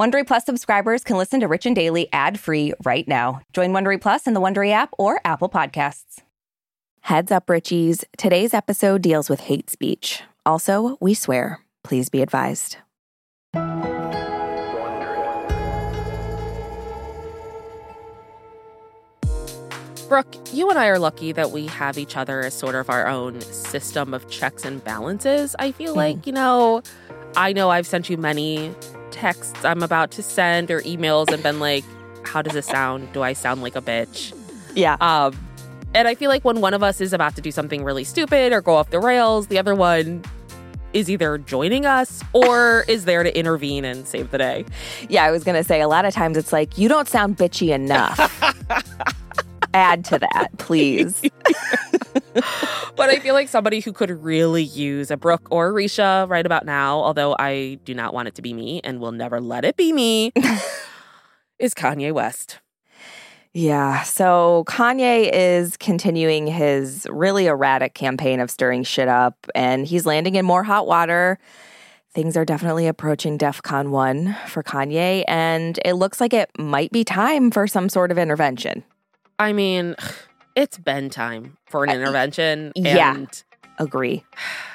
Wondery Plus subscribers can listen to Rich and Daily ad-free right now. Join Wondery Plus in the Wondery app or Apple Podcasts. Heads up, Richies. Today's episode deals with hate speech. Also, we swear. Please be advised. Brooke, you and I are lucky that we have each other as sort of our own system of checks and balances. I feel hmm. like, you know, I know I've sent you many texts I'm about to send or emails and been like, how does this sound? Do I sound like a bitch? Yeah. Um, and I feel like when one of us is about to do something really stupid or go off the rails, the other one is either joining us or is there to intervene and save the day. Yeah, I was going to say a lot of times it's like, you don't sound bitchy enough. Add to that, please. but I feel like somebody who could really use a Brooke or a Risha right about now, although I do not want it to be me and will never let it be me, is Kanye West. Yeah. So Kanye is continuing his really erratic campaign of stirring shit up, and he's landing in more hot water. Things are definitely approaching DEFCON 1 for Kanye, and it looks like it might be time for some sort of intervention. I mean, it's been time for an intervention. yeah. And, Agree.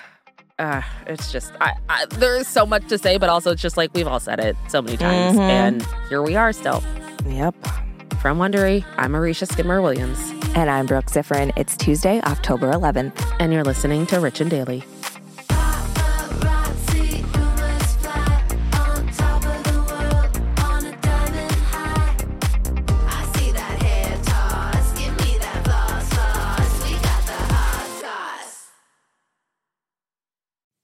uh, it's just, I, I, there's so much to say, but also it's just like we've all said it so many times. Mhm. And here we are still. Yep. From Wondery, I'm Aricia Skidmore Williams, And I'm Brooke Siffrinn. It's Tuesday, October 11th. and you're listening to Rich and Daily.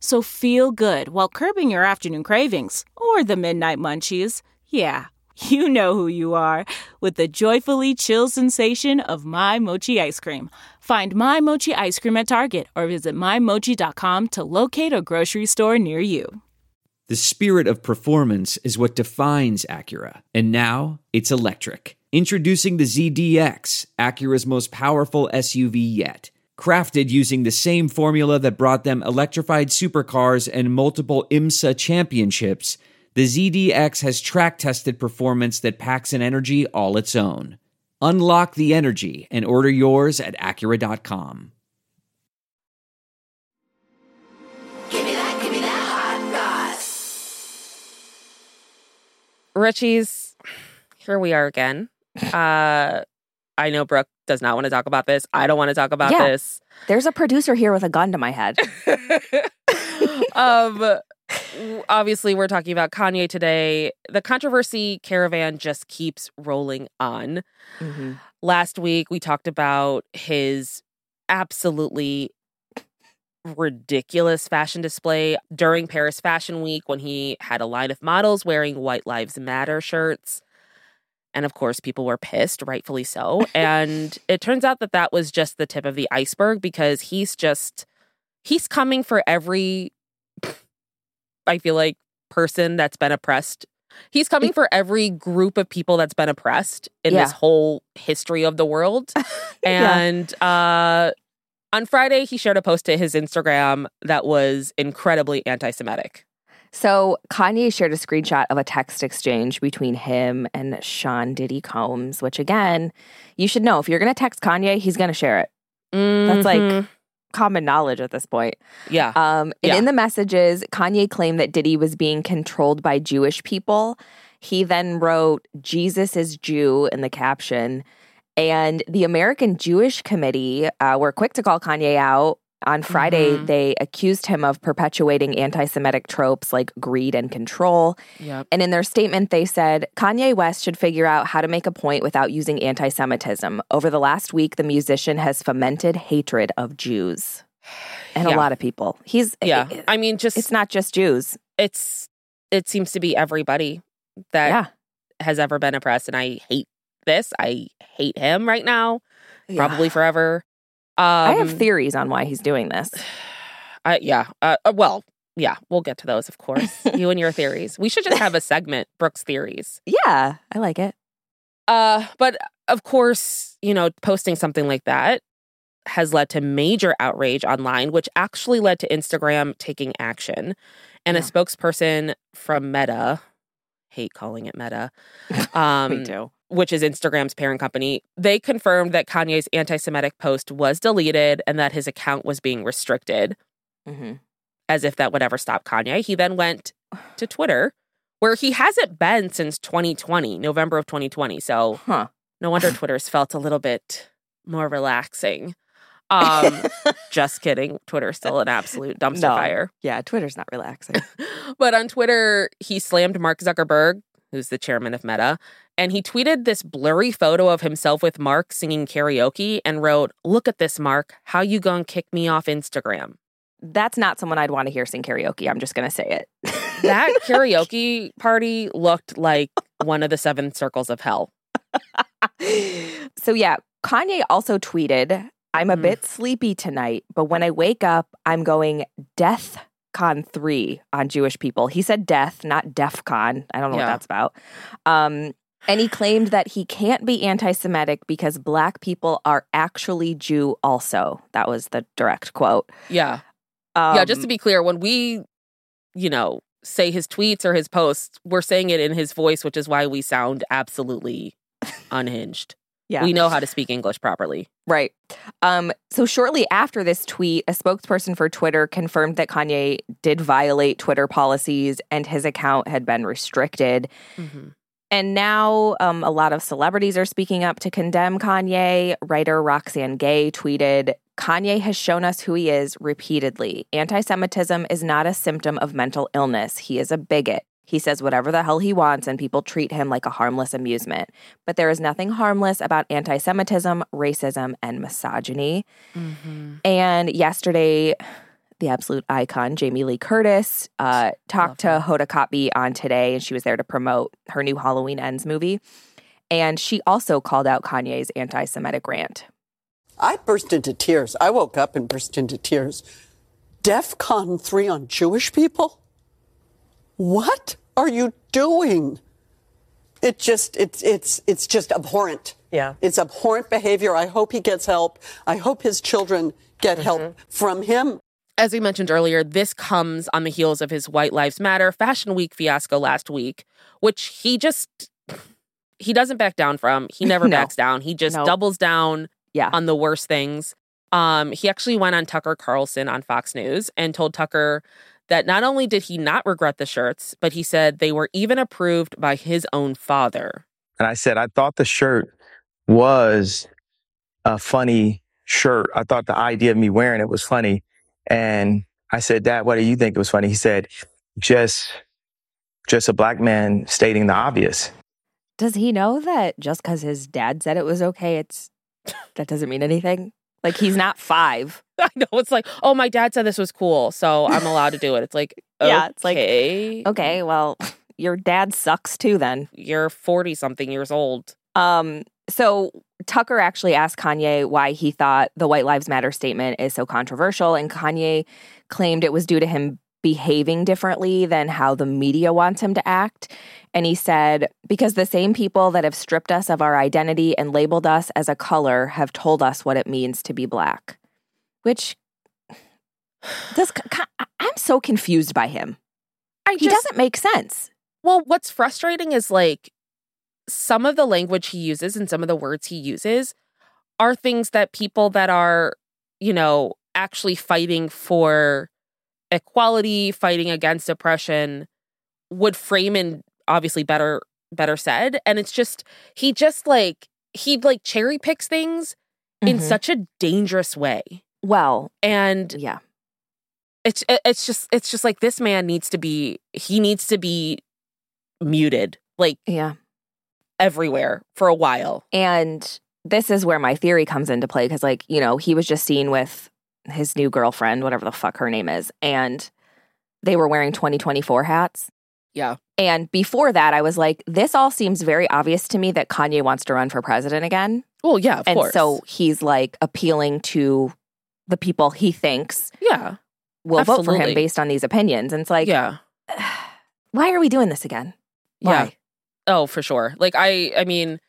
So feel good while curbing your afternoon cravings or the midnight munchies. Yeah, you know who you are with the joyfully chill sensation of My Mochi ice cream. Find My Mochi ice cream at Target or visit MyMochi.com to locate a grocery store near you. The spirit of performance is what defines Acura, and now it's electric. Introducing the ZDX, Acura's most powerful SUV yet. Crafted using the same formula that brought them electrified supercars and multiple IMSA championships, the ZDX has track tested performance that packs an energy all its own. Unlock the energy and order yours at Acura.com. Give me that, give me that hot sauce. Richie's, here we are again. Uh, I know Brooke does not want to talk about this. I don't want to talk about Yeah. this. There's a producer here with a gun to my head. um, obviously, we're talking about Kanye today. The controversy caravan just keeps rolling on. Mm-hmm. Last week, we talked about his absolutely ridiculous fashion display during Paris Fashion Week when he had a line of models wearing White Lives Matter shirts. And of course, people were pissed, rightfully so. and it turns out that that was just the tip of the iceberg because he's just, he's coming for every, I feel like, person that's been oppressed He's coming for every group of people that's been oppressed in this whole history of the world. Yeah. And uh, on Friday, he shared a post to his Instagram that was incredibly anti Semitic. So Kanye shared a screenshot of a text exchange between him and Sean Diddy Combs, which again, you should know if you're going to text Kanye, he's going to share it. That's like Mhm. common knowledge at this point. yeah. Um, and Yeah. in the messages, Kanye claimed that Diddy was being controlled by Jewish people. He then wrote, Jesus is Jew in the caption. And the American Jewish Committee uh, were quick to call Kanye out. On Friday, Mhm. they accused him of perpetuating anti Semitic tropes like greed and control. Yep. And in their statement, they said Kanye West should figure out how to make a point without using anti Semitism. Over the last week, the musician has fomented hatred of Jews and Yeah. a lot of people. He's, Yeah. it- I mean, just it's not just Jews. it's it seems to be everybody that yeah. has ever been oppressed and i hate this i hate him right now probably forever I have theories on why he's doing this. I- yeah uh, uh, well yeah we'll get to those of course you and your theories we should just have a segment brooks theories Yeah, I like it. uh but of course you know posting something like that has led to major outrage online which actually led to instagram taking action and a spokesperson from meta hate calling it meta um Me too. Which is Instagram's parent company, they confirmed that Kanye's anti Semitic post was deleted and that his account was being restricted, hmm as if that would ever stop Kanye. He then went to Twitter, where he hasn't been since 2020, November of 2020. So Huh. no wonder Twitter's felt a little bit more relaxing. Um, just kidding. Twitter's still an absolute dumpster No. fire. Yeah, Twitter's not relaxing. But on Twitter, he slammed Mark Zuckerberg, who's the chairman of Meta, and he tweeted this blurry photo of himself with Mark singing karaoke and wrote, "Look at this, Mark. How you gonna kick me off Instagram?" That's not someone I'd want to hear sing karaoke. I'm just going to say it. That karaoke party looked like one of the seven circles of hell. so yeah, Kanye also tweeted, "I'm a Mhm. bit sleepy tonight, but when I wake up, I'm going Death Con 3 on Jewish people." He said death, not Def Con. I don't know Yeah. what that's about. Um and he claimed that he can't be anti Semitic because black people are actually Jew also. That was the direct quote. Yeah. Um, yeah, just to be clear, when we, you know, say his tweets or his posts, we're saying it in his voice, which is why we sound absolutely unhinged. Yeah. We know how to speak English properly. Right. Um, so shortly after this tweet, a spokesperson for Twitter confirmed that Kanye did violate Twitter policies and his account had been restricted. Mhm. And now um, a lot of celebrities are speaking up to condemn Kanye. Writer Roxane Gay tweeted Kanye has shown us who he is repeatedly. Anti Semitism is not a symptom of mental illness. He is a bigot. He says whatever the hell he wants, and people treat him like a harmless amusement. But there is nothing harmless about anti Semitism, racism, and misogyny. And yesterday, the absolute icon, Jamie Lee Curtis, uh, talked to Hoda Kotb on today, and she was there to promote her new Halloween Ends movie. And she also called out Kanye's anti Semitic rant. I burst into tears. I woke up and burst into tears. DEF CON 3 on Jewish people? What are you doing? It just it's it's it's just abhorrent. Yeah. It's abhorrent behavior. I hope he gets help. I hope his children get help from him. As we mentioned earlier, this comes on the heels of his White Lives Matter Fashion Week fiasco last week, which he just he doesn't back down from. He never No. backs down. He just No. doubles down Yeah. on the worst things. Um, he actually went on Tucker Carlson on Fox News and told Tucker that not only did he not regret the shirts, but he said they were even approved by his own father. And I said, I thought the shirt was a funny shirt. I thought the idea of me wearing it was funny. And I said, Dad, what do you think it was funny? He said, just, just a black man stating the obvious. Does he know that just because his dad said it was okay, it's that doesn't mean anything? Like he's not five. I know it's like, oh, my dad said this was cool, so I'm allowed to do it. It's like, Yeah, it's like, okay, Okay, well, your dad sucks too then. you're 40 something years old. Um, so Tucker actually asked Kanye why he thought the White Lives Matter statement is so controversial, and Kanye claimed it was due to him behaving differently than how the media wants him to act. And he said, because the same people that have stripped us of our identity and labeled us as a color have told us what it means to be black. Which this I'm so confused by him. He doesn't make sense. Well, what's frustrating is like some of the language he uses and some of the words he uses are things that people that are, you know, actually fighting for equality, fighting against oppression would frame in obviously better better said. And it's just he just like he like cherry picks things in Mhm. such a dangerous way. well, And yeah. it's it's just it's just like this man needs to be he needs to be muted like Yeah. everywhere for a while. And this is where my theory comes into play because, like, you know, he was just seen with his new girlfriend, whatever the fuck her name is, and they were wearing 2024 hats. Yeah. And before that, I was like, this all seems very obvious to me that Kanye wants to run for president again. Well, yeah, of and course. so he's like appealing to the people he thinks yeah, will vote for him based on these opinions. And it's like, yeah, why are we doing this again? yeah. Why? Oh, for sure. Like I, I mean,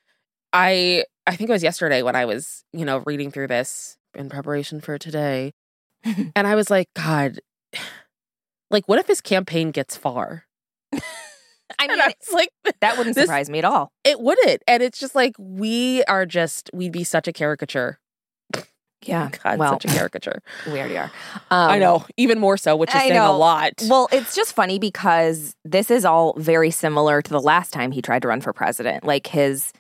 I, I think it was yesterday when I was, you know, reading through this in preparation for today, and I was like, God, like, what if his campaign gets far? I mean, I like, that wouldn't this- surprise me at all. It wouldn't, and it's just like we are just we'd be such a caricature. Yeah. God, well, such a caricature. we already are. Um, I know, even more so, which is I saying a lot. Well, it's just funny because this is all very similar to the last time he tried to run for president. Like his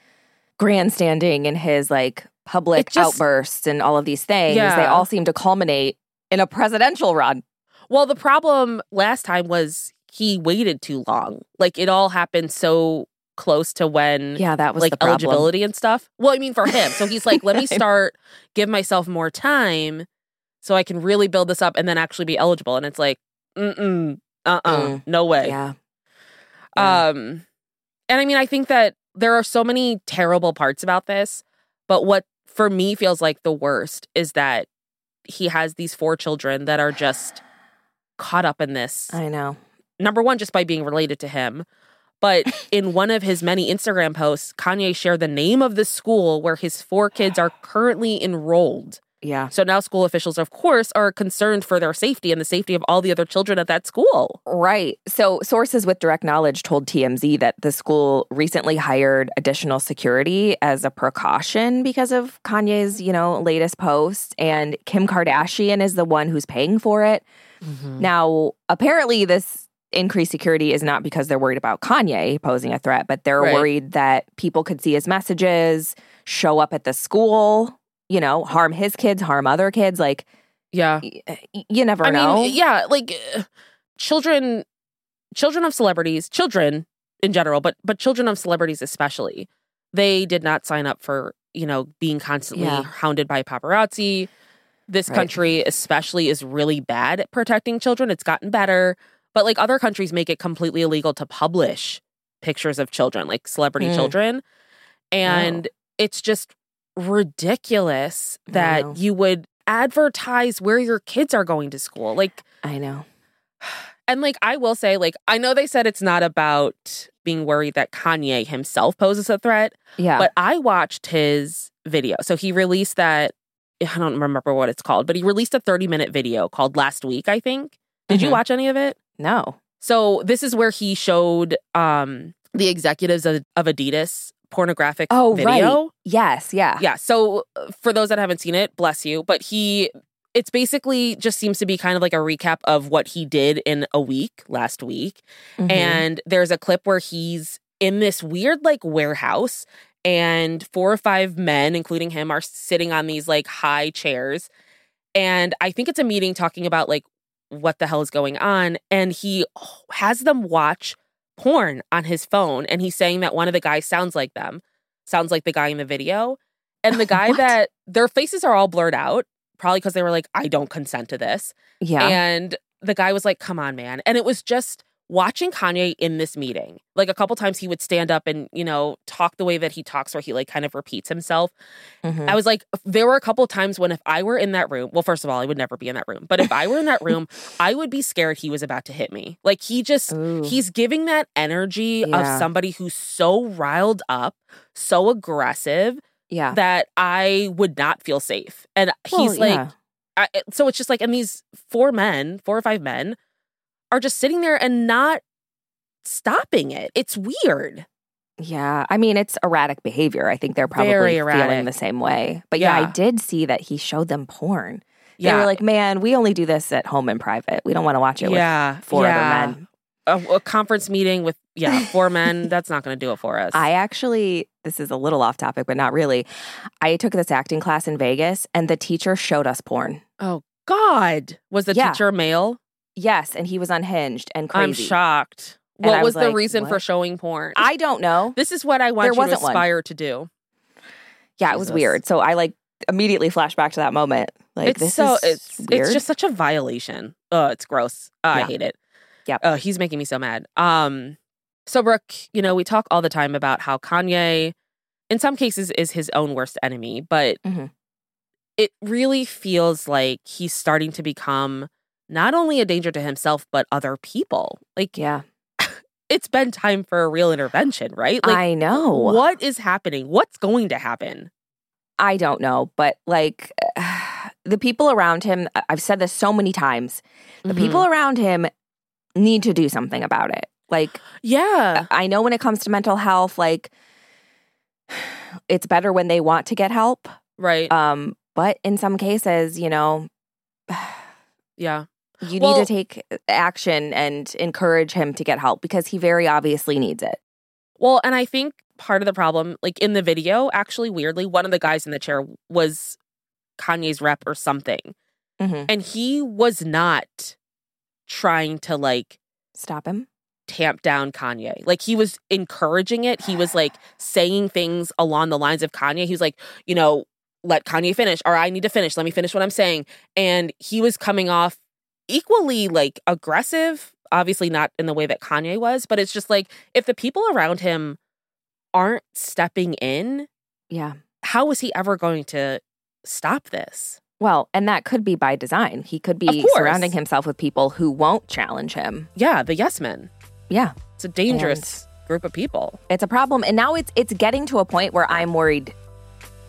grandstanding and his like public just- outbursts and all of these things, they all seem to culminate in a presidential run. Well, the problem last time was he waited too long. Like it all happened so close to when Yeah, that was like eligibility and stuff. Well, I mean for him. So he's like, let me start, give myself more time so I can really build this up and then actually be eligible. And it's like, mm-mm, uh-uh, Mm. no way. Yeah. Yeah. Um, and I mean, I think that there are so many terrible parts about this, but what for me feels like the worst is that he has these four children that are just caught up in this. I know. Number one, just by being related to him. But in one of his many Instagram posts, Kanye shared the name of the school where his four kids are currently enrolled. Yeah. So now school officials, of course, are concerned for their safety and the safety of all the other children at that school. Right. So, sources with direct knowledge told TMZ that the school recently hired additional security as a precaution because of Kanye's, you know, latest post. And Kim Kardashian is the one who's paying for it. Mm-hmm. Now, apparently, this increased security is not because they're worried about Kanye posing a threat, but they're Right. worried that people could see his messages, show up at the school, you know, harm his kids, harm other kids. Like, Yeah. y- y- you never I know. mean, yeah, like uh, children, children of celebrities, children in general, but but children of celebrities especially, they did not sign up for you know being constantly Yeah. hounded by paparazzi. This Right. country, especially, is really bad at protecting children. It's gotten better, but like other countries, make it completely illegal to publish pictures of children, like celebrity Mm. children, and it's just ridiculous that you would advertise where your kids are going to school. Like, I know. and like, I will say, like, I know they said it's not about being worried that Kanye himself poses a threat, Yeah. but I watched his video. So he released that, I don't remember what it's called, but he released a 30 minute video called Last Week, I think. Did you Mhm. watch any of it? no. So this is where he showed um the executives of, of Adidas pornographic Oh, video. right. Yes. Yeah. Yeah. So uh, for those that haven't seen it, bless you. But he, it's basically just seems to be kind of like a recap of what he did in a week last week. Mhm. And there's a clip where he's in this weird like warehouse and four or five men, including him, are sitting on these like high chairs. And I think it's a meeting talking about like what the hell is going on. And he has them watch porn on his phone. And he's saying that one of the guys sounds like them, sounds like the guy in the video. And the guy that their faces are all blurred out, probably because they were like, I don't consent to this. yeah. And the guy was like, come on, man. And it was just watching Kanye in this meeting, like a couple times he would stand up and, you know, talk the way that he talks, where he like kind of repeats himself. Mhm. I was like, there were a couple times when if I were in that room, well, first of all, I would never be in that room, but if I were in that room, I would be scared he was about to hit me. Like he just, Ooh. he's giving that energy Yeah. of somebody who's so riled up, so aggressive yeah. that I would not feel safe. And he's Well, like, yeah. I, so it's just like, and these four men, four or five men, are just sitting there and not stopping it. It's weird. Yeah, I mean it's erratic behavior. I think they're probably feeling the same way. But yeah, I did see that he showed them porn. Yeah, They were like, "Man, we only do this at home in private. We don't want to watch it yeah, with four yeah. other men." A, a conference meeting with yeah four men. That's not going to do it for us. I actually, this is a little off topic, but not really. I took this acting class in Vegas, and the teacher showed us porn. oh God, was the Yeah. teacher male? Yes, and he was unhinged and crazy. I'm shocked. And what I was, was the like, reason for showing porn? I don't know. this is what I want There you to wasn't one. aspire to do. Yeah, it was weird. So I like immediately flashed back to that moment. Like it's this so is it's weird. it's just such a violation. Oh, it's gross. Oh, I hate it. Yep. Oh, he's making me so mad. Um, so Brooke, you know, we talk all the time about how Kanye, in some cases, is his own worst enemy, but Mhm. it really feels like he's starting to become not only a danger to himself but other people. Like yeah. it's been time for a real intervention, right? Like I know. what is happening? What's going to happen? I don't know, but like the people around him, I've said this so many times. The Mhm. people around him need to do something about it. Like yeah. I know when it comes to mental health, like it's better when they want to get help. Right. Um, but in some cases, you know, yeah. You Well- need to take action and encourage him to get help because he very obviously needs it. Well, and I think part of the problem, like in the video, actually, weirdly, one of the guys in the chair was Kanye's rep or something. Mhm. And he was not trying to like Stop him. tamp down Kanye. Like he was encouraging it. He was like saying things along the lines of Kanye. He was like, you know, let Kanye finish, or I need to finish. Let me finish what I'm saying. And he was coming off equally like aggressive, obviously not in the way that Kanye was, but it's just like if the people around him aren't stepping in, Yeah. how is he ever going to stop this? Well, and that could be by design. He could be surrounding himself with people who won't challenge him. Yeah, the yes men. Yeah. It's a dangerous group of people. It's a problem. And now it's it's getting to a point where I'm worried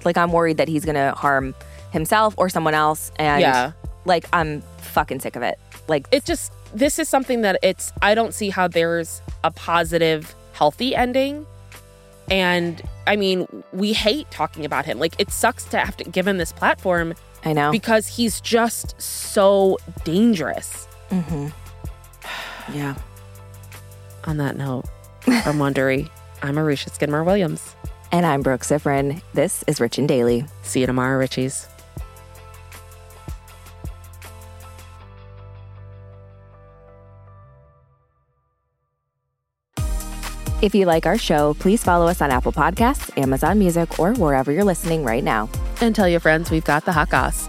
like I'm worried that he's gonna harm himself or someone else. And yeah. Like I'm fucking sick of it. Like it just this is something that it's I don't see how there's a positive healthy ending and I mean we hate talking about him like it sucks to have to give him this platform I know. because he's just so dangerous mm-hmm. Yeah. on that note from Wondery I'm Aricia Skidmore Williams And I'm Brooke Siffrinn. This is Rich and Daily. see you tomorrow Richies If you like our show, please follow us on Apple Podcasts, Amazon Music, or wherever you're listening right now. and tell your friends we've got the hot goss